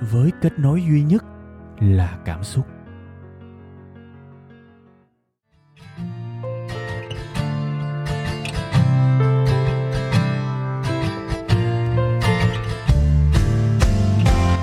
với kết nối duy nhất là cảm xúc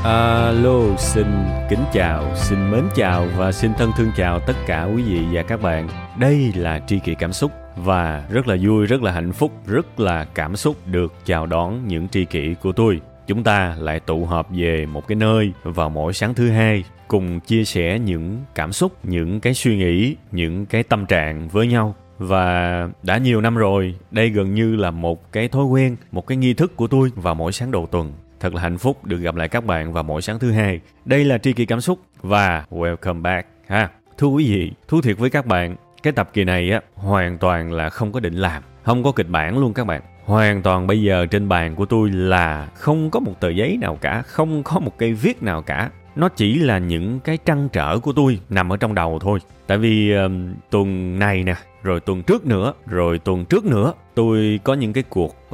Alo, xin kính chào, xin mến chào và xin thân thương chào tất cả quý vị và các bạn. Đây là Tri Kỷ Cảm Xúc và rất là vui, rất là hạnh phúc, rất là cảm xúc được chào đón những tri kỷ của tôi. Chúng ta lại tụ họp về một cái nơi vào mỗi sáng thứ hai cùng chia sẻ những cảm xúc, những cái suy nghĩ, những cái tâm trạng với nhau và đã nhiều năm rồi đây gần như là một cái thói quen một cái nghi thức của tôi vào mỗi sáng đầu tuần Thật là hạnh phúc được gặp lại các bạn vào mỗi sáng thứ hai. Đây là Tri Kỳ Cảm Xúc và welcome back ha. Thưa quý vị, thú thiệt với các bạn, cái tập kỳ này á hoàn toàn là không có định làm, không có kịch bản luôn các bạn. Hoàn toàn bây giờ trên bàn của tôi là không có một tờ giấy nào cả, không có một cây viết nào cả. Nó chỉ là những cái trăn trở của tôi nằm ở trong đầu thôi. Tại vì uh, tuần này nè, rồi tuần trước nữa, rồi tuần trước nữa, tôi có những cái cuộc uh,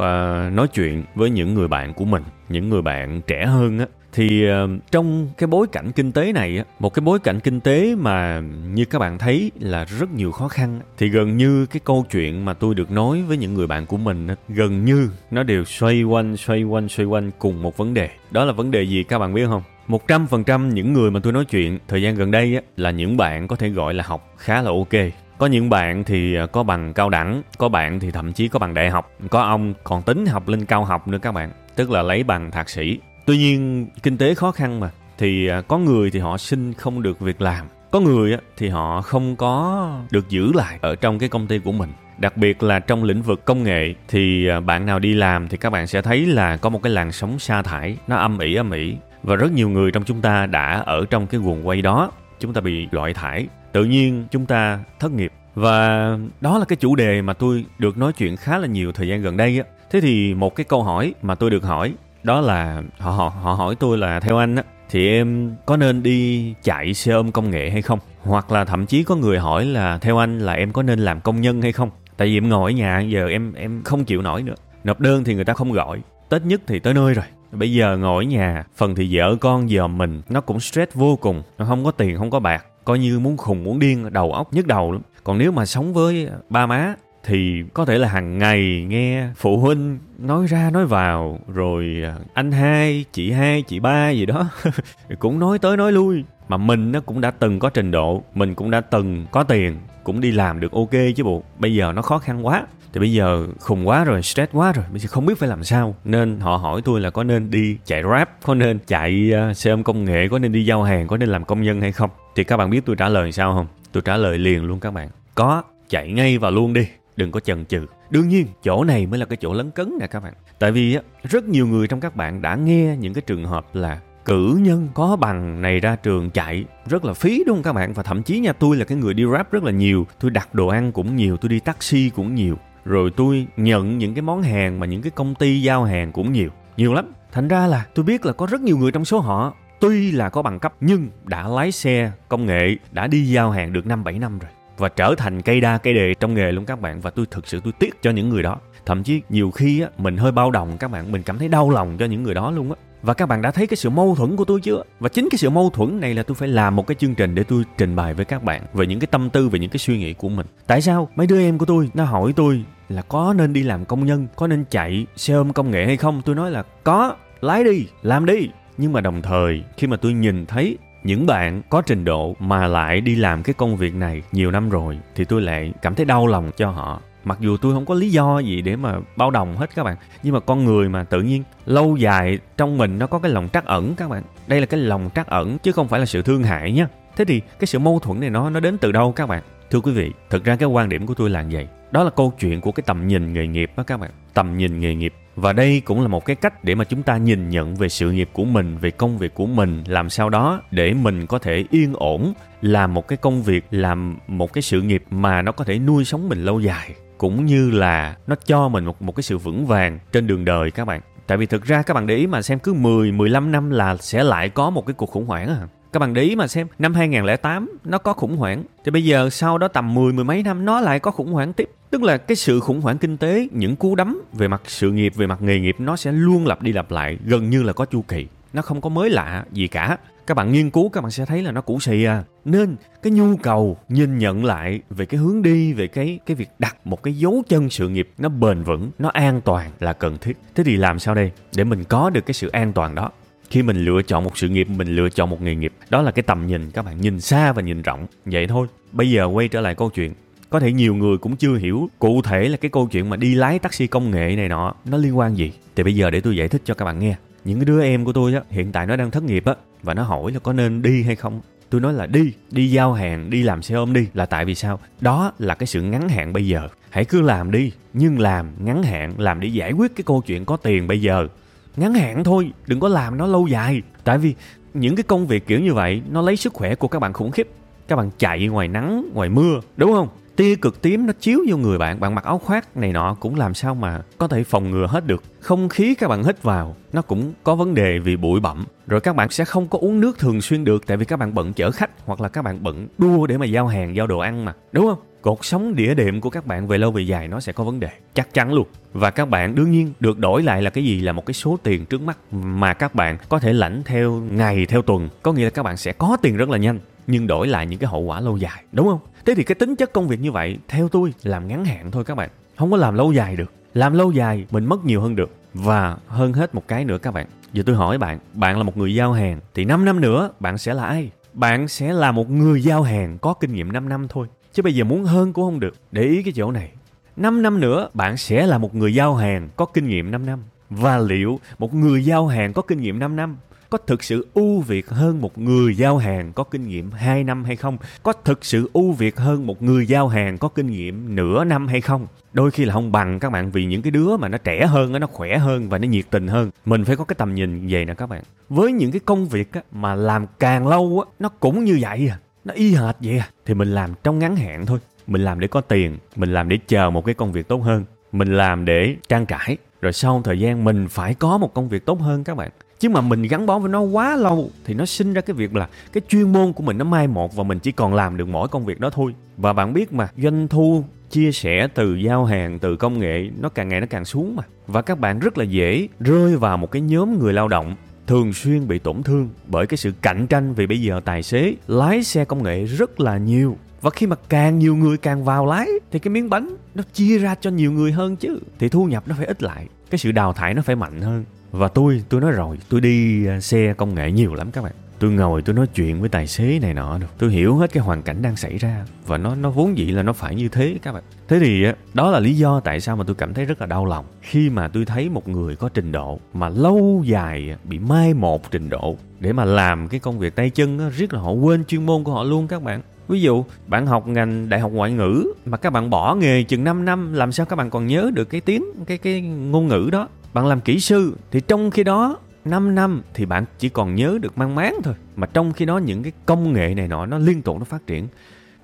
nói chuyện với những người bạn của mình những người bạn trẻ hơn á thì ờ, trong cái bối cảnh kinh tế này một cái bối cảnh kinh tế mà như các bạn thấy là rất nhiều khó khăn thì gần như cái câu chuyện mà tôi được nói với những người bạn của mình gần như nó đều xoay quanh xoay quanh xoay quanh cùng một vấn đề. Đó là vấn đề gì các bạn biết không? Một trăm phần trăm những người mà tôi nói chuyện thời gian gần đây là những bạn có thể gọi là học khá là ok. Có những bạn thì ờ, có bằng cao đẳng, có bạn thì thậm chí có bằng đại học. Có ông còn tính học lên cao học nữa các bạn, tức là lấy bằng thạc sĩ tuy nhiên, kinh tế khó khăn mà. Thì à, có người thì họ xin không được việc làm. Có người thì họ không có được giữ lại ở trong cái công ty của mình. Đặc biệt là trong lĩnh vực công nghệ thì à, bạn nào đi làm thì các bạn sẽ thấy là có một cái làn sóng sa thải, nó âm ỉ âm ỉ. Và rất nhiều người trong chúng ta đã ở trong cái guồng quay đó. Chúng ta bị loại thải. Tự nhiên chúng ta thất nghiệp. Và đó là cái chủ đề mà tôi được nói chuyện khá là nhiều thời gian gần đây thế thì một cái câu hỏi mà tôi được hỏi đó là họ họ họ hỏi tôi là, theo anh á, thì em có nên đi chạy xe ôm công nghệ hay không? Hoặc là thậm chí có người hỏi là, theo anh là em có nên làm công nhân hay không? Tại vì em ngồi ở nhà, giờ em em không chịu nổi nữa. Nộp đơn thì người ta không gọi. Tết nhất thì tới nơi rồi. Bây giờ ngồi ở nhà, phần thì vợ con dòm mình, nó cũng stress vô cùng, nó không có tiền, không có bạc, coi như muốn khùng, muốn điên, đầu óc nhức đầu lắm. Còn nếu mà sống với ba má thì có thể là hàng ngày nghe phụ huynh nói ra nói vào rồi à, anh hai chị hai chị ba gì đó cũng nói tới nói lui. Mà mình nó cũng đã từng có trình độ mình cũng đã từng có tiền cũng đi làm được ok chứ bộ. Bây giờ nó khó khăn quá. Thì bây giờ khùng quá rồi stress quá rồi bây giờ không biết phải làm sao. Nên họ hỏi tôi là có nên đi chạy rap có nên chạy uh, xe ôm công nghệ có nên đi giao hàng có nên làm công nhân hay không? Thì các bạn biết tôi trả lời sao không? Tôi trả lời liền luôn các bạn. Có chạy ngay vào luôn đi đừng có chần chừ. Đương nhiên, chỗ này mới là cái chỗ lấn cấn nè các bạn. Tại vì á, rất nhiều người trong các bạn đã nghe những cái trường hợp là cử nhân có bằng này ra trường chạy rất là phí đúng không các bạn? Và thậm chí nha, tôi là cái người đi rap rất là nhiều. Tôi đặt đồ ăn cũng nhiều, tôi đi taxi cũng nhiều. Rồi tôi nhận những cái món hàng mà những cái công ty giao hàng cũng nhiều. Nhiều lắm. Thành ra là tôi biết là có rất nhiều người trong số họ, tuy là có bằng cấp nhưng đã lái xe công nghệ, đã đi giao hàng được năm, bảy năm rồi và trở thành cây đa, cây đề trong nghề luôn các bạn. Và tôi thực sự tôi tiếc cho những người đó. Thậm chí nhiều khi á, mình hơi bao đồng các bạn, mình cảm thấy đau lòng cho những người đó luôn á. Và các bạn đã thấy cái sự mâu thuẫn của tôi chưa? Và chính cái sự mâu thuẫn này là tôi phải làm một cái chương trình để tôi trình bày với các bạn về những cái tâm tư, về những cái suy nghĩ của mình. Tại sao? Mấy đứa em của tôi, nó hỏi tôi là có nên đi làm công nhân, có nên chạy xe ôm công nghệ hay không? Tôi nói là có, lái đi, làm đi. Nhưng mà đồng thời, khi mà tôi nhìn thấy những bạn có trình độ mà lại đi làm cái công việc này nhiều năm rồi thì tôi lại cảm thấy đau lòng cho họ. Mặc dù tôi không có lý do gì để mà bao đồng hết các bạn, nhưng mà con người mà tự nhiên lâu dài trong mình nó có cái lòng trắc ẩn các bạn. Đây là cái lòng trắc ẩn chứ không phải là sự thương hại nhé thế thì cái sự mâu thuẫn này nó nó đến từ đâu các bạn? Thưa quý vị, thực ra cái quan điểm của tôi là vậy. Đó là câu chuyện của cái tầm nhìn nghề nghiệp đó các bạn. Tầm nhìn nghề nghiệp và đây cũng là một cái cách để mà chúng ta nhìn nhận về sự nghiệp của mình, về công việc của mình, làm sao đó để mình có thể yên ổn làm một cái công việc, làm một cái sự nghiệp mà nó có thể nuôi sống mình lâu dài, cũng như là nó cho mình một một cái sự vững vàng trên đường đời các bạn. Tại vì thực ra các bạn để ý mà, xem cứ 10 15 năm là sẽ lại có một cái cuộc khủng hoảng à các bạn để ý mà xem, năm 2008 nó có khủng hoảng. Thì bây giờ sau đó tầm 10 mười mấy năm, nó lại có khủng hoảng tiếp. Tức là cái sự khủng hoảng kinh tế, những cú đấm về mặt sự nghiệp, về mặt nghề nghiệp, nó sẽ luôn lặp đi lặp lại, gần như là có chu kỳ. Nó không có mới lạ gì cả. Các bạn nghiên cứu, các bạn sẽ thấy là nó cũ xì à. Nên cái nhu cầu nhìn nhận lại về cái hướng đi, về cái cái việc đặt một cái dấu chân sự nghiệp nó bền vững, nó an toàn là cần thiết. Thế thì làm sao đây? Để mình có được cái sự an toàn đó khi mình lựa chọn một sự nghiệp, mình lựa chọn một nghề nghiệp. Đó là cái tầm nhìn, các bạn nhìn xa và nhìn rộng. Vậy thôi, bây giờ quay trở lại câu chuyện. Có thể nhiều người cũng chưa hiểu, cụ thể là cái câu chuyện mà đi lái taxi công nghệ này nọ, nó liên quan gì? Thì bây giờ để tôi giải thích cho các bạn nghe. Những cái đứa em của tôi á, hiện tại nó đang thất nghiệp á, và nó hỏi là có nên đi hay không. Tôi nói là đi đi giao hàng, đi làm xe ôm đi, là tại vì sao? Đó là cái sự ngắn hạn bây giờ. Hãy cứ làm đi, nhưng làm ngắn hạn, làm để giải quyết cái câu chuyện có tiền bây giờ ngắn hạn thôi, đừng có làm nó lâu dài. Tại vì những cái công việc kiểu như vậy, nó lấy sức khỏe của các bạn khủng khiếp. Các bạn chạy ngoài nắng, ngoài mưa, đúng không? Tia cực tím nó chiếu vô người bạn bạn mặc áo khoác này nọ cũng làm sao mà có thể phòng ngừa hết được. Không khí các bạn hít vào, nó cũng có vấn đề vì bụi bặm. Rồi các bạn sẽ không có uống nước thường xuyên được, tại vì các bạn bận chở khách hoặc là các bạn bận đua để mà giao hàng, giao đồ ăn mà, đúng không? Cột sống đĩa đệm của các bạn về lâu về dài nó sẽ có vấn đề, chắc chắn luôn. Và các bạn đương nhiên được đổi lại là cái gì là một cái số tiền trước mắt mà các bạn có thể lãnh theo ngày, theo tuần. Có nghĩa là các bạn sẽ có tiền rất là nhanh, nhưng đổi lại những cái hậu quả lâu dài, đúng không? Thế thì cái tính chất công việc như vậy, theo tôi, làm ngắn hạn thôi các bạn. Không có làm lâu dài được. Làm lâu dài, mình mất nhiều hơn được. Và hơn hết một cái nữa các bạn. Giờ tôi hỏi bạn bạn là một người giao hàng, thì 5 năm nữa bạn sẽ là ai? Bạn sẽ là một người giao hàng có kinh nghiệm 5 năm thôi chứ bây giờ muốn hơn cũng không được để ý cái chỗ này 5 năm nữa bạn sẽ là một người giao hàng có kinh nghiệm 5 năm và liệu một người giao hàng có kinh nghiệm 5 năm có thực sự ưu việt hơn một người giao hàng có kinh nghiệm 2 năm hay không? Có thực sự ưu việt hơn một người giao hàng có kinh nghiệm nửa năm hay không? Đôi khi là không bằng các bạn vì những cái đứa mà nó trẻ hơn, nó khỏe hơn và nó nhiệt tình hơn. Mình phải có cái tầm nhìn về nè các bạn. Với những cái công việc mà làm càng lâu nó cũng như vậy à. Nó y hệt vậy à. Thì mình làm trong ngắn hạn thôi. Mình làm để có tiền, mình làm để chờ một cái công việc tốt hơn. Mình làm để trang trải, rồi sau thời gian mình phải có một công việc tốt hơn các bạn chứ mà mình gắn bó với nó quá lâu thì nó sinh ra cái việc là cái chuyên môn của mình nó mai một và mình chỉ còn làm được mỗi công việc đó thôi và bạn biết mà doanh thu chia sẻ từ giao hàng từ công nghệ nó càng ngày nó càng xuống mà và các bạn rất là dễ rơi vào một cái nhóm người lao động thường xuyên bị tổn thương bởi cái sự cạnh tranh vì bây giờ tài xế lái xe công nghệ rất là nhiều. Và khi mà càng nhiều người càng vào lái, thì cái miếng bánh nó chia ra cho nhiều người hơn chứ. Thì thu nhập nó phải ít lại, cái sự đào thải nó phải mạnh hơn. Và tôi tôi nói rồi, tôi đi à, xe công nghệ nhiều lắm các bạn tôi ngồi tôi nói chuyện với tài xế này nọ được tôi hiểu hết cái hoàn cảnh đang xảy ra và nó nó vốn dĩ là nó phải như thế các bạn. Thế thì đó là lý do tại sao mà tôi cảm thấy rất là đau lòng khi mà tôi thấy một người có trình độ mà lâu dài bị mai một trình độ để mà làm cái công việc tay chân riết là họ quên chuyên môn của họ luôn các bạn. Ví dụ, bạn học ngành đại học ngoại ngữ mà các bạn bỏ nghề chừng 5 năm, làm sao các bạn còn nhớ được cái tiếng, cái cái ngôn ngữ đó? Bạn làm kỹ sư thì trong khi đó 5 năm thì bạn chỉ còn nhớ được mang máng thôi. Mà trong khi đó những cái công nghệ này nọ nó liên tục nó phát triển.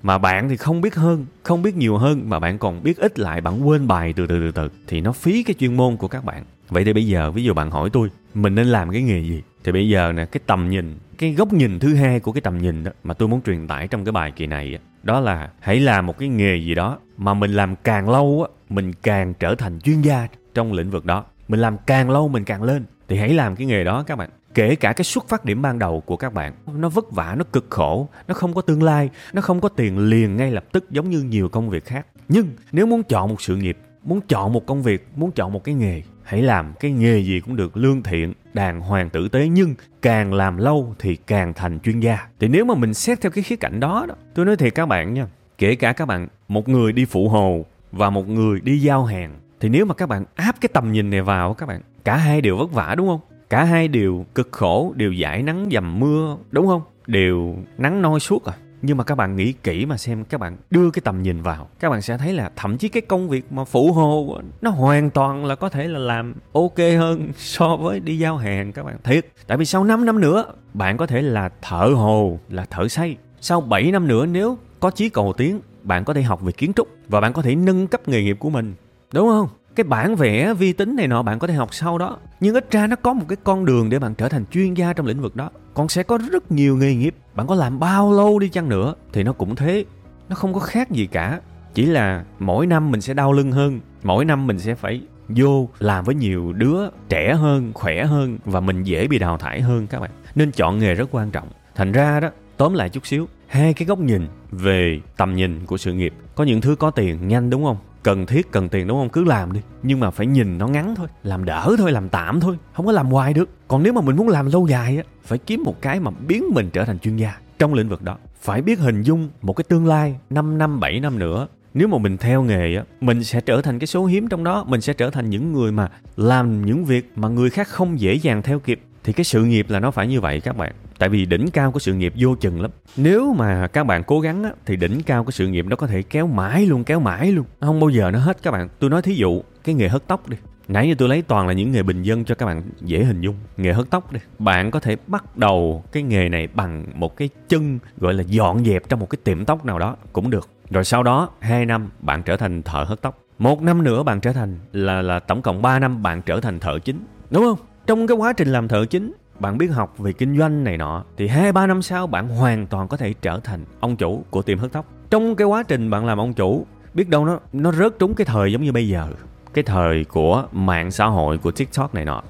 Mà bạn thì không biết hơn, không biết nhiều hơn mà bạn còn biết ít lại, bạn quên bài từ từ từ từ thì nó phí cái chuyên môn của các bạn. Vậy thì bây giờ ví dụ bạn hỏi tôi, mình nên làm cái nghề gì? Thì bây giờ nè, cái tầm nhìn, cái góc nhìn thứ hai của cái tầm nhìn đó mà tôi muốn truyền tải trong cái bài kỳ này đó là hãy làm một cái nghề gì đó mà mình làm càng lâu á, mình càng trở thành chuyên gia trong lĩnh vực đó mình làm càng lâu mình càng lên thì hãy làm cái nghề đó các bạn. Kể cả cái xuất phát điểm ban đầu của các bạn nó vất vả nó cực khổ nó không có tương lai nó không có tiền liền ngay lập tức giống như nhiều công việc khác. Nhưng nếu muốn chọn một sự nghiệp muốn chọn một công việc muốn chọn một cái nghề hãy làm cái nghề gì cũng được lương thiện đàng hoàng tử tế nhưng càng làm lâu thì càng thành chuyên gia. Thì nếu mà mình xét theo cái khía cạnh đó, đó tôi nói thiệt các bạn nha kể cả các bạn một người đi phụ hồ và một người đi giao hàng thì nếu mà các bạn áp cái tầm nhìn này vào các bạn cả hai đều vất vả, đúng không? Cả hai đều cực khổ, đều giải nắng dầm mưa, đúng không? Đều nắng noi suốt à? Nhưng mà các bạn nghĩ kỹ mà xem, các bạn đưa cái tầm nhìn vào. Các bạn sẽ thấy là thậm chí cái công việc mà phụ hồ nó hoàn toàn là có thể là làm ok hơn so với đi giao hàng, các bạn. Thiệt, tại vì sau 5 năm nữa, bạn có thể là thợ hồ, là thợ xây. Sau 7 năm nữa, nếu có chí cầu tiến, bạn có thể học về kiến trúc và bạn có thể nâng cấp nghề nghiệp của mình, đúng không? Cái bản vẽ vi tính này nọ bạn có thể học sau đó. Nhưng ít ra nó có một cái con đường để bạn trở thành chuyên gia trong lĩnh vực đó. Còn sẽ có rất nhiều nghề nghiệp. Bạn có làm bao lâu đi chăng nữa thì nó cũng thế. Nó không có khác gì cả. Chỉ là mỗi năm mình sẽ đau lưng hơn. Mỗi năm mình sẽ phải vô làm với nhiều đứa trẻ hơn, khỏe hơn và mình dễ bị đào thải hơn các bạn. Nên chọn nghề rất quan trọng. Thành ra đó, tóm lại chút xíu. Hai cái góc nhìn về tầm nhìn của sự nghiệp. Có những thứ có tiền nhanh đúng không? Cần thiết, cần tiền đúng không? Cứ làm đi. Nhưng mà phải nhìn nó ngắn thôi. Làm đỡ thôi, làm tạm thôi. Không có làm hoài được. Còn nếu mà mình muốn làm lâu dài á, phải kiếm một cái mà biến mình trở thành chuyên gia trong lĩnh vực đó. Phải biết hình dung một cái tương lai 5 năm 7 năm nữa. Nếu mà mình theo nghề á, mình sẽ trở thành cái số hiếm trong đó. Mình sẽ trở thành những người mà làm những việc mà người khác không dễ dàng theo kịp. Thì cái sự nghiệp là nó phải như vậy các bạn tại vì đỉnh cao của sự nghiệp vô chừng lắm. Nếu mà các bạn cố gắng á, thì đỉnh cao của sự nghiệp nó có thể kéo mãi luôn kéo mãi luôn. Không bao giờ nó hết các bạn. Tôi nói thí dụ cái nghề hớt tóc đi. Nãy giờ tôi lấy toàn là những nghề bình dân cho các bạn dễ hình dung. Nghề hớt tóc đi. Bạn có thể bắt đầu cái nghề này bằng một cái chân gọi là dọn dẹp trong một cái tiệm tóc nào đó cũng được. Rồi sau đó 2 năm bạn trở thành thợ hớt tóc. Một năm nữa bạn trở thành là là tổng cộng 3 năm bạn trở thành thợ chính. Đúng không? Trong cái quá trình làm thợ chính bạn biết học về kinh doanh này nọ, thì hai, ba năm sau bạn hoàn toàn có thể trở thành ông chủ của tiệm hớt tóc. Trong cái quá trình bạn làm ông chủ, biết đâu nó nó rớt trúng cái thời giống như bây giờ, cái thời của mạng xã hội, của tiktok này nọ.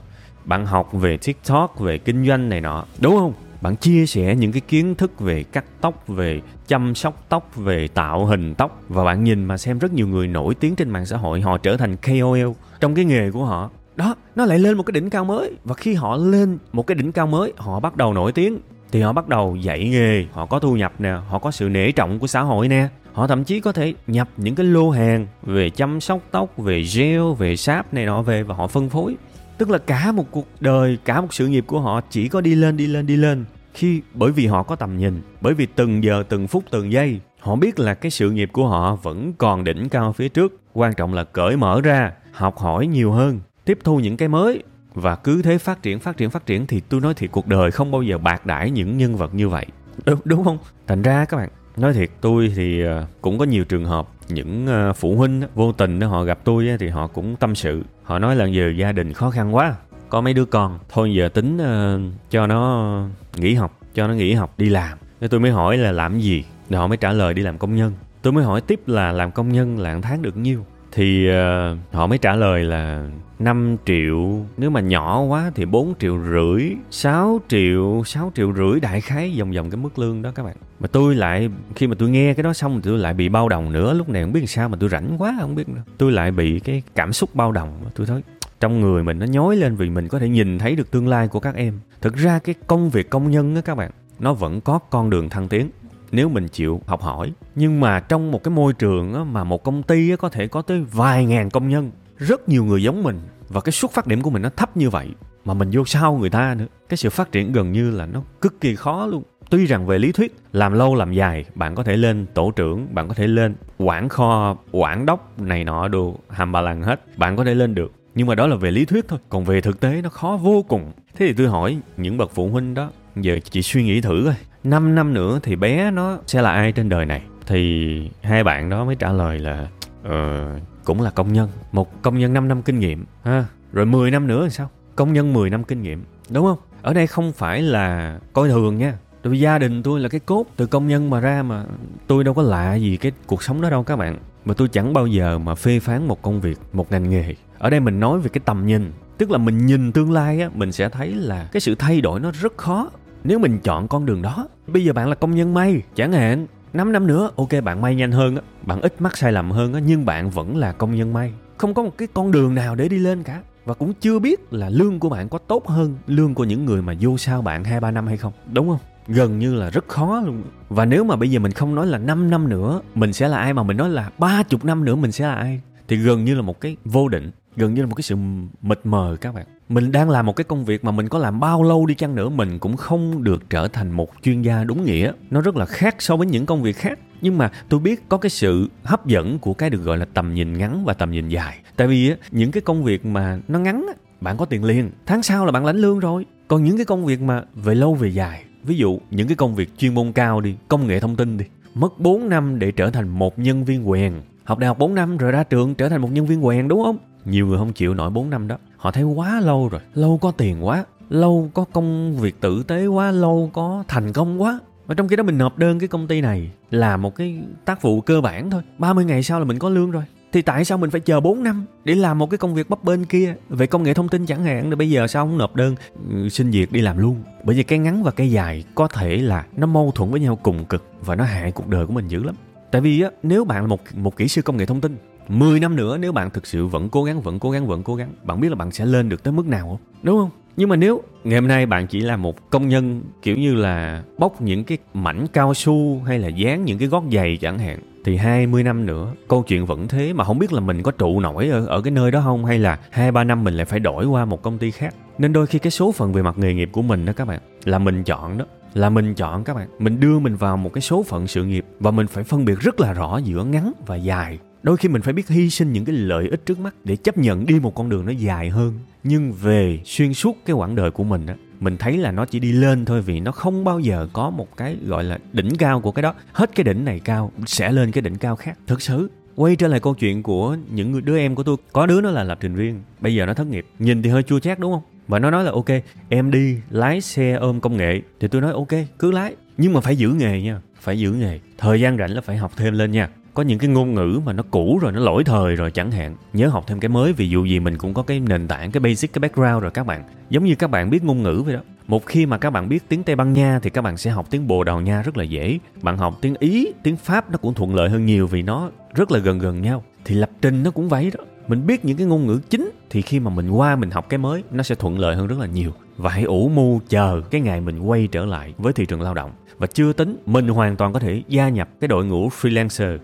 Bạn học về tiktok, về kinh doanh này nọ, đúng không? Bạn chia sẻ những cái kiến thức về cắt tóc, về chăm sóc tóc, về tạo hình tóc, và bạn nhìn mà xem rất nhiều người nổi tiếng trên mạng xã hội, họ trở thành KOL trong cái nghề của họ đó, nó lại lên một cái đỉnh cao mới. Và khi họ lên một cái đỉnh cao mới, họ bắt đầu nổi tiếng. Thì họ bắt đầu dạy nghề, họ có thu nhập nè, họ có sự nể trọng của xã hội nè. Họ thậm chí có thể nhập những cái lô hàng về chăm sóc tóc, về gel, về sáp này nọ về và họ phân phối. Tức là cả một cuộc đời, cả một sự nghiệp của họ chỉ có đi lên đi lên đi lên. Khi, bởi vì họ có tầm nhìn, bởi vì từng giờ, từng phút, từng giây, họ biết là cái sự nghiệp của họ vẫn còn đỉnh cao phía trước. Quan trọng là cởi mở ra, học hỏi nhiều hơn tiếp thu những cái mới và cứ thế phát triển phát triển phát triển thì tôi nói thiệt cuộc đời không bao giờ bạc đãi những nhân vật như vậy. Đúng, đúng không? Thành ra các bạn nói thiệt tôi thì ờ, cũng có nhiều trường hợp những ờ, phụ huynh vô tình họ gặp tôi thì họ cũng tâm sự. Họ nói là giờ gia đình khó khăn quá có mấy đứa con thôi giờ tính uh, cho nó nghỉ học cho nó nghỉ học đi làm. Nên tôi mới hỏi là làm gì? Rồi họ mới trả lời đi làm công nhân. Tôi mới hỏi tiếp là làm công nhân là tháng được nhiêu thì uh, họ mới trả lời là 5 triệu nếu mà nhỏ quá thì 4 triệu rưỡi 6 triệu 6 triệu rưỡi đại khái vòng vòng cái mức lương đó các bạn. Mà tôi lại khi mà tôi nghe cái đó xong thì tôi lại bị bao đồng nữa. Lúc này không biết sao mà tôi rảnh quá không biết nữa. Tôi lại bị cái cảm xúc bao đồng. Tôi thấy trong người mình nó nhói lên vì mình có thể nhìn thấy được tương lai của các em. Thực ra cái công việc công nhân á các bạn nó vẫn có con đường thăng tiến nếu mình chịu học hỏi. Nhưng mà trong một cái môi trường á, mà một công ty á, có thể có tới vài ngàn công nhân rất nhiều người giống mình và cái xuất phát điểm của mình nó thấp như vậy mà mình vô sau người ta nữa cái sự phát triển gần như là nó cực kỳ khó luôn. Tuy rằng về lý thuyết làm lâu làm dài bạn có thể lên tổ trưởng bạn có thể lên quản kho quản đốc này nọ đồ hàm bà lằng hết bạn có thể lên được. Nhưng mà đó là về lý thuyết thôi còn về thực tế nó khó vô cùng. Thế thì tôi hỏi những bậc phụ huynh đó giờ chị suy nghĩ thử coi. 5 năm nữa thì bé nó sẽ là ai trên đời này thì hai bạn đó mới trả lời là uh, cũng là công nhân một công nhân 5 năm kinh nghiệm ha rồi 10 năm nữa thì sao công nhân 10 năm kinh nghiệm đúng không ở đây không phải là coi thường nha Tại vì gia đình tôi là cái cốt từ công nhân mà ra mà tôi đâu có lạ gì cái cuộc sống đó đâu các bạn. Mà tôi chẳng bao giờ mà phê phán một công việc, một ngành nghề. Ở đây mình nói về cái tầm nhìn. Tức là mình nhìn tương lai á, mình sẽ thấy là cái sự thay đổi nó rất khó. Nếu mình chọn con đường đó. Bây giờ bạn là công nhân may, chẳng hạn 5 năm nữa, ok bạn may nhanh hơn bạn ít mắc sai lầm hơn nhưng bạn vẫn là công nhân may. Không có một cái con đường nào để đi lên cả và cũng chưa biết là lương của bạn có tốt hơn lương của những người mà vô sau bạn 2 3 năm hay không, đúng không? gần như là rất khó luôn và nếu mà bây giờ mình không nói là 5 năm nữa mình sẽ là ai mà mình nói là ba chục năm nữa mình sẽ là ai thì gần như là một cái vô định gần như là một cái sự mịt mờ các bạn mình đang làm một cái công việc mà mình có làm bao lâu đi chăng nữa, mình cũng không được trở thành một chuyên gia đúng nghĩa. Nó rất là khác so với những công việc khác. Nhưng mà tôi biết có cái sự hấp dẫn của cái được gọi là tầm nhìn ngắn và tầm nhìn dài. Tại vì những cái công việc mà nó ngắn bạn có tiền liền. Tháng sau là bạn lãnh lương rồi. Còn những cái công việc mà về lâu về dài, ví dụ những cái công việc chuyên môn cao đi, công nghệ thông tin đi, mất 4 năm để trở thành một nhân viên quèn. Học đại học 4 năm rồi ra trường trở thành một nhân viên quèn, đúng không? Nhiều người không chịu nổi 4 năm đó họ thấy quá lâu rồi, lâu có tiền quá, lâu có công việc tử tế quá, lâu có thành công quá. Và trong khi đó mình nộp đơn cái công ty này là một cái tác vụ cơ bản thôi. 30 ngày sau là mình có lương rồi. Thì tại sao mình phải chờ 4 năm để làm một cái công việc bấp bên kia? Về công nghệ thông tin chẳng hạn để bây giờ sao không nộp đơn? Ừ, xin việc đi làm luôn. Bởi vì cái ngắn và cái dài có thể là nó mâu thuẫn với nhau cùng cực và nó hại cuộc đời của mình dữ lắm. Tại vì á, nếu bạn là một một kỹ sư công nghệ thông tin 10 năm nữa nếu bạn thực sự vẫn cố gắng, vẫn cố gắng, vẫn cố gắng, bạn biết là bạn sẽ lên được tới mức nào không? Đúng không? Nhưng mà nếu ngày hôm nay bạn chỉ là một công nhân, kiểu như là bóc những cái mảnh cao su hay là dán những cái gót giày chẳng hạn, thì 20 năm nữa, câu chuyện vẫn thế mà không biết là mình có trụ nổi ở ở cái nơi đó không? Hay là hai ba năm mình lại phải đổi qua một công ty khác? Nên đôi khi cái số phận về mặt nghề nghiệp của mình đó các bạn, là mình chọn đó, là mình chọn các bạn. Mình đưa mình vào một cái số phận sự nghiệp và mình phải phân biệt rất là rõ giữa ngắn và dài đôi khi mình phải biết hy sinh những cái lợi ích trước mắt để chấp nhận đi một con đường nó dài hơn. Nhưng về xuyên suốt cái quãng đời của mình á, mình thấy là nó chỉ đi lên thôi vì nó không bao giờ có một cái, gọi là, đỉnh cao của cái đó. Hết cái đỉnh này cao, sẽ lên cái đỉnh cao khác. Thực sự, quay trở lại câu chuyện của những đứa em của tôi. Có đứa nó là lập trình viên, bây giờ nó thất nghiệp. Nhìn thì hơi chua chát, đúng không? Và nó nói là, ok, em đi lái xe ôm công nghệ. Thì tôi nói, ok, cứ lái. Nhưng mà phải giữ nghề nha, phải giữ nghề. Thời gian rảnh là phải học thêm lên nha có những cái ngôn ngữ mà nó cũ rồi, nó lỗi thời rồi chẳng hạn. Nhớ học thêm cái mới, vì dù gì mình cũng có cái nền tảng, cái basic, cái background rồi các bạn. Giống như các bạn biết ngôn ngữ vậy đó. Một khi mà các bạn biết tiếng tây ban nha thì các bạn sẽ học tiếng bồ đào nha rất là dễ. Bạn học tiếng ý, tiếng pháp nó cũng thuận lợi hơn nhiều vì nó rất là gần gần nhau. Thì lập trình nó cũng vậy đó. Mình biết những cái ngôn ngữ chính thì khi mà mình qua mình học cái mới, nó sẽ thuận lợi hơn rất là nhiều. Và hãy ủ mưu chờ cái ngày mình quay trở lại với thị trường lao động. Và chưa tính, mình hoàn toàn có thể gia nhập cái đội ngũ freelancer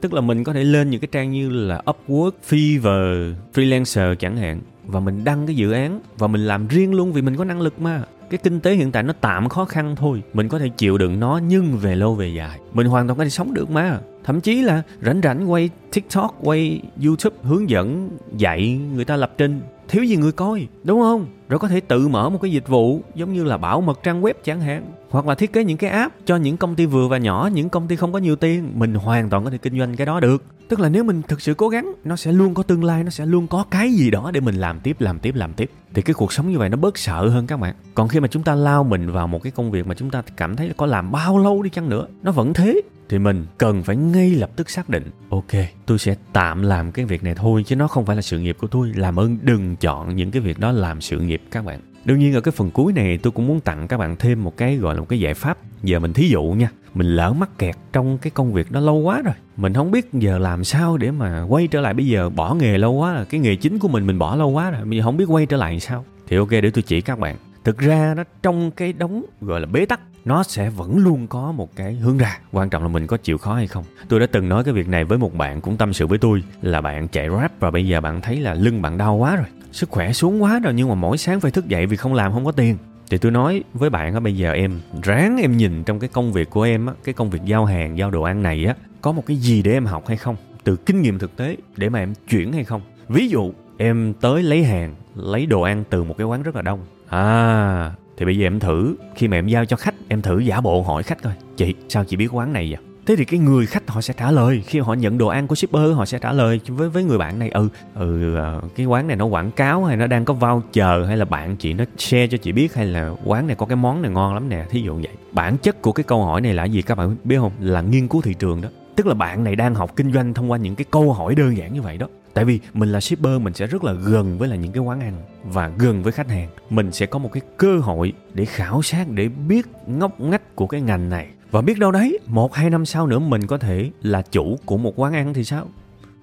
tức là mình có thể lên những cái trang như là Upwork, Fiverr, freelancer chẳng hạn. Và mình đăng cái dự án và mình làm riêng luôn vì mình có năng lực mà. Cái kinh tế hiện tại nó tạm khó khăn thôi. Mình có thể chịu đựng nó nhưng về lâu về dài. Mình hoàn toàn có thể sống được mà. Thậm chí là rảnh rảnh quay tiktok quay youtube hướng dẫn dạy người ta lập trình thiếu gì người coi, đúng không? Rồi có thể tự mở một cái dịch vụ, giống như là bảo mật trang web chẳng hạn. Hoặc là thiết kế những cái app cho những công ty vừa và nhỏ, những công ty không có nhiều tiền, mình hoàn toàn có thể kinh doanh cái đó được. Tức là nếu mình thực sự cố gắng, nó sẽ luôn có tương lai, nó sẽ luôn có cái gì đó để mình làm tiếp làm tiếp làm tiếp. Thì cái cuộc sống như vậy nó bớt sợ hơn các bạn. Còn khi mà chúng ta lao mình vào một cái công việc mà chúng ta cảm thấy có làm bao lâu đi chăng nữa, nó vẫn thế thì mình cần phải ngay lập tức xác định. Ok, tôi sẽ tạm làm cái việc này thôi, chứ nó không phải là sự nghiệp của tôi. Làm ơn đừng chọn những cái việc đó làm sự nghiệp, các bạn. Đương nhiên ở cái phần cuối này, tôi cũng muốn tặng các bạn thêm một cái, gọi là một cái giải pháp. Giờ mình thí dụ nha, mình lỡ mắc kẹt trong cái công việc đó lâu quá rồi. Mình không biết giờ làm sao để mà quay trở lại. Bây giờ bỏ nghề lâu quá rồi cái nghề chính của mình mình bỏ lâu quá rồi, mình không biết quay trở lại sao. Thì ok, để tôi chỉ các bạn thực ra nó trong cái đống gọi là bế tắc, nó sẽ vẫn luôn có một cái hướng ra. Quan trọng là mình có chịu khó hay không. Tôi đã từng nói cái việc này với một bạn cũng tâm sự với tôi, là bạn chạy rap và bây giờ bạn thấy là lưng bạn đau quá rồi. Sức khỏe xuống quá rồi nhưng mà mỗi sáng phải thức dậy vì không làm, không có tiền. Thì tôi nói với bạn á, bây giờ em ráng em nhìn trong cái công việc của em á, cái công việc giao hàng, giao đồ ăn này á, có một cái gì để em học hay không? Từ kinh nghiệm thực tế để mà em chuyển hay không? Ví dụ, em tới lấy hàng, lấy đồ ăn từ một cái quán rất là đông à thì bây giờ em thử. Khi mà em giao cho khách, em thử giả bộ hỏi khách coi. Chị, sao chị biết quán này vậy? Thế thì cái người khách họ sẽ trả lời. Khi họ nhận đồ ăn của shipper, họ sẽ trả lời với với người bạn này. Ừ ừ ờ, cái quán này nó quảng cáo hay nó đang có voucher hay là bạn chị nó share cho chị biết hay là quán này có cái món này ngon lắm nè. Thí dụ vậy. Bản chất của cái câu hỏi này là gì các bạn biết không? Là nghiên cứu thị trường đó. Tức là bạn này đang học kinh doanh thông qua những cái câu hỏi đơn giản như vậy đó tại vì mình là shipper, mình sẽ rất là gần với là những cái quán ăn và gần với khách hàng. Mình sẽ có một cái cơ hội để khảo sát, để biết ngóc ngách của cái ngành này. Và biết đâu đấy, một hai năm sau nữa mình có thể là chủ của một quán ăn thì sao?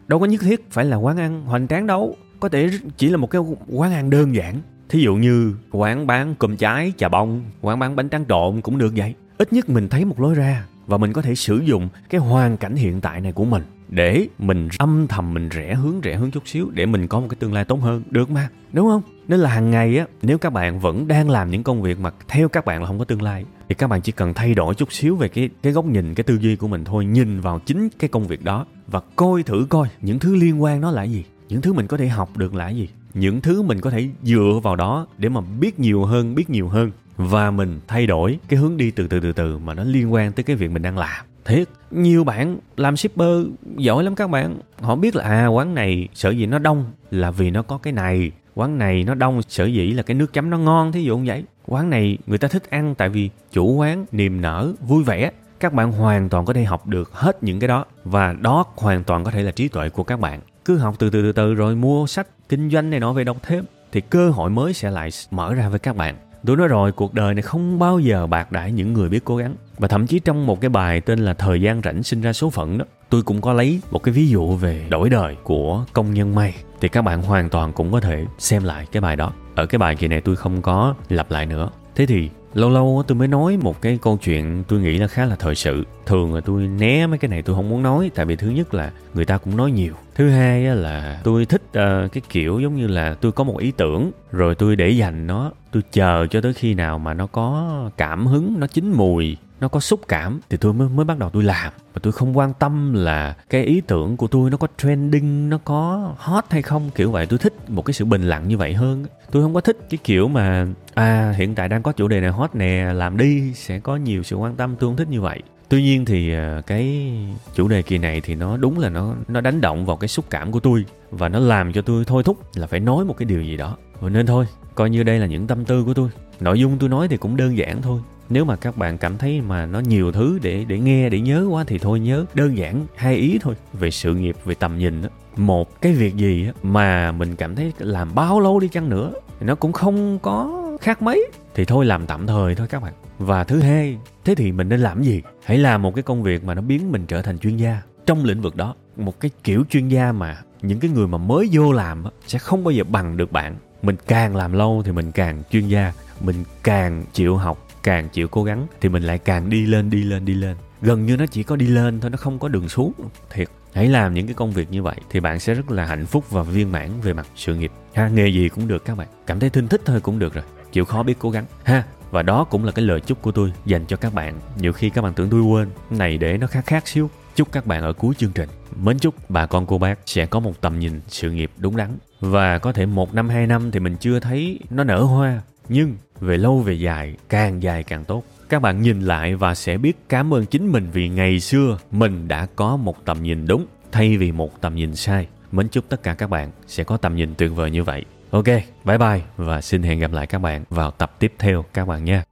Đâu có nhất thiết phải là quán ăn hoành tráng đâu. Có thể chỉ là một cái quán ăn đơn giản. Thí dụ như quán bán cơm trái chà bông, quán bán bánh tráng trộn cũng được vậy. Ít nhất mình thấy một lối ra và mình có thể sử dụng cái hoàn cảnh hiện tại này của mình để mình âm thầm mình rẽ hướng rẽ hướng chút xíu để mình có một cái tương lai tốt hơn. Được mà, đúng không? Nên là hàng ngày á, nếu các bạn vẫn đang làm những công việc mà theo các bạn là không có tương lai, thì các bạn chỉ cần thay đổi chút xíu về cái cái góc nhìn, cái tư duy của mình thôi, nhìn vào chính cái công việc đó và coi thử coi những thứ liên quan nó là gì, những thứ mình có thể học được là gì, những thứ mình có thể dựa vào đó để mà biết nhiều hơn, biết nhiều hơn và mình thay đổi cái hướng đi từ từ từ từ mà nó liên quan tới cái việc mình đang làm thiệt, nhiều bạn làm shipper giỏi lắm các bạn. Họ biết là à quán này sở dĩ nó đông là vì nó có cái này, quán này nó đông sở dĩ là cái nước chấm nó ngon, thí dụ như vậy. Quán này người ta thích ăn tại vì chủ quán niềm nở, vui vẻ, các bạn hoàn toàn có thể học được hết những cái đó và đó hoàn toàn có thể là trí tuệ của các bạn. Cứ học từ từ từ từ rồi mua sách kinh doanh này nọ về đọc thêm thì cơ hội mới sẽ lại mở ra với các bạn tôi nói rồi, cuộc đời này không bao giờ bạc đãi những người biết cố gắng. Và thậm chí trong một cái bài tên là thời gian rảnh sinh ra số phận đó, tôi cũng có lấy một cái ví dụ về đổi đời của công nhân may. Thì các bạn hoàn toàn cũng có thể xem lại cái bài đó. Ở cái bài kỳ này tôi không có lặp lại nữa. Thế thì lâu lâu tôi mới nói một cái câu chuyện tôi nghĩ là khá là thời sự. Thường là tôi né mấy cái này tôi không muốn nói tại vì thứ nhất là người ta cũng nói nhiều. Thứ hai là tôi thích uh, cái kiểu giống như là tôi có một ý tưởng rồi tôi để dành nó tôi chờ cho tới khi nào mà nó có cảm hứng nó chín mùi nó có xúc cảm thì tôi mới mới bắt đầu tôi làm. Và tôi không quan tâm là cái ý tưởng của tôi nó có trending nó có hot hay không kiểu vậy. Tôi thích một cái sự bình lặng như vậy hơn tôi không có thích cái kiểu mà à hiện tại đang có chủ đề này hot nè, làm đi sẽ có nhiều sự quan tâm tương thích như vậy. Tuy nhiên thì à, cái chủ đề kỳ này thì nó đúng là nó nó đánh động vào cái xúc cảm của tôi và nó làm cho tôi thôi thúc là phải nói một cái điều gì đó. Và nên thôi, coi như đây là những tâm tư của tôi. Nội dung tôi nói thì cũng đơn giản thôi. Nếu mà các bạn cảm thấy mà nó nhiều thứ để để nghe, để nhớ quá thì thôi nhớ. Đơn giản, hai ý thôi. Về sự nghiệp, về tầm nhìn đó một cái việc gì mà mình cảm thấy làm bao lâu đi chăng nữa, nó cũng không có khác mấy. Thì thôi, làm tạm thời thôi các bạn. Và thứ hai, thế thì mình nên làm gì? Hãy làm một cái công việc mà nó biến mình trở thành chuyên gia. Trong lĩnh vực đó, một cái kiểu chuyên gia mà những cái người mà mới vô làm sẽ không bao giờ bằng được bạn. Mình càng làm lâu thì mình càng chuyên gia, mình càng chịu học, càng chịu cố gắng thì mình lại càng đi lên đi lên đi lên. Gần như nó chỉ có đi lên thôi, nó không có đường xuống. Thiệt, hãy làm những cái công việc như vậy thì bạn sẽ rất là hạnh phúc và viên mãn về mặt sự nghiệp. Ha, nghề gì cũng được các bạn. Cảm thấy thinh thích thôi cũng được rồi chịu khó biết cố gắng. Ha, và đó cũng là cái lời chúc của tôi dành cho các bạn. Nhiều khi các bạn tưởng tôi quên, này để nó khác khác xíu. Chúc các bạn ở cuối chương trình. Mến chúc bà con cô bác sẽ có một tầm nhìn sự nghiệp đúng đắn. Và có thể một năm, hai năm thì mình chưa thấy nó nở hoa. Nhưng về lâu về dài, càng dài càng tốt. Các bạn nhìn lại và sẽ biết cảm ơn chính mình vì ngày xưa mình đã có một tầm nhìn đúng thay vì một tầm nhìn sai. Mến chúc tất cả các bạn sẽ có tầm nhìn tuyệt vời như vậy ok, bye bye và xin hẹn gặp lại các bạn vào tập tiếp theo các bạn nha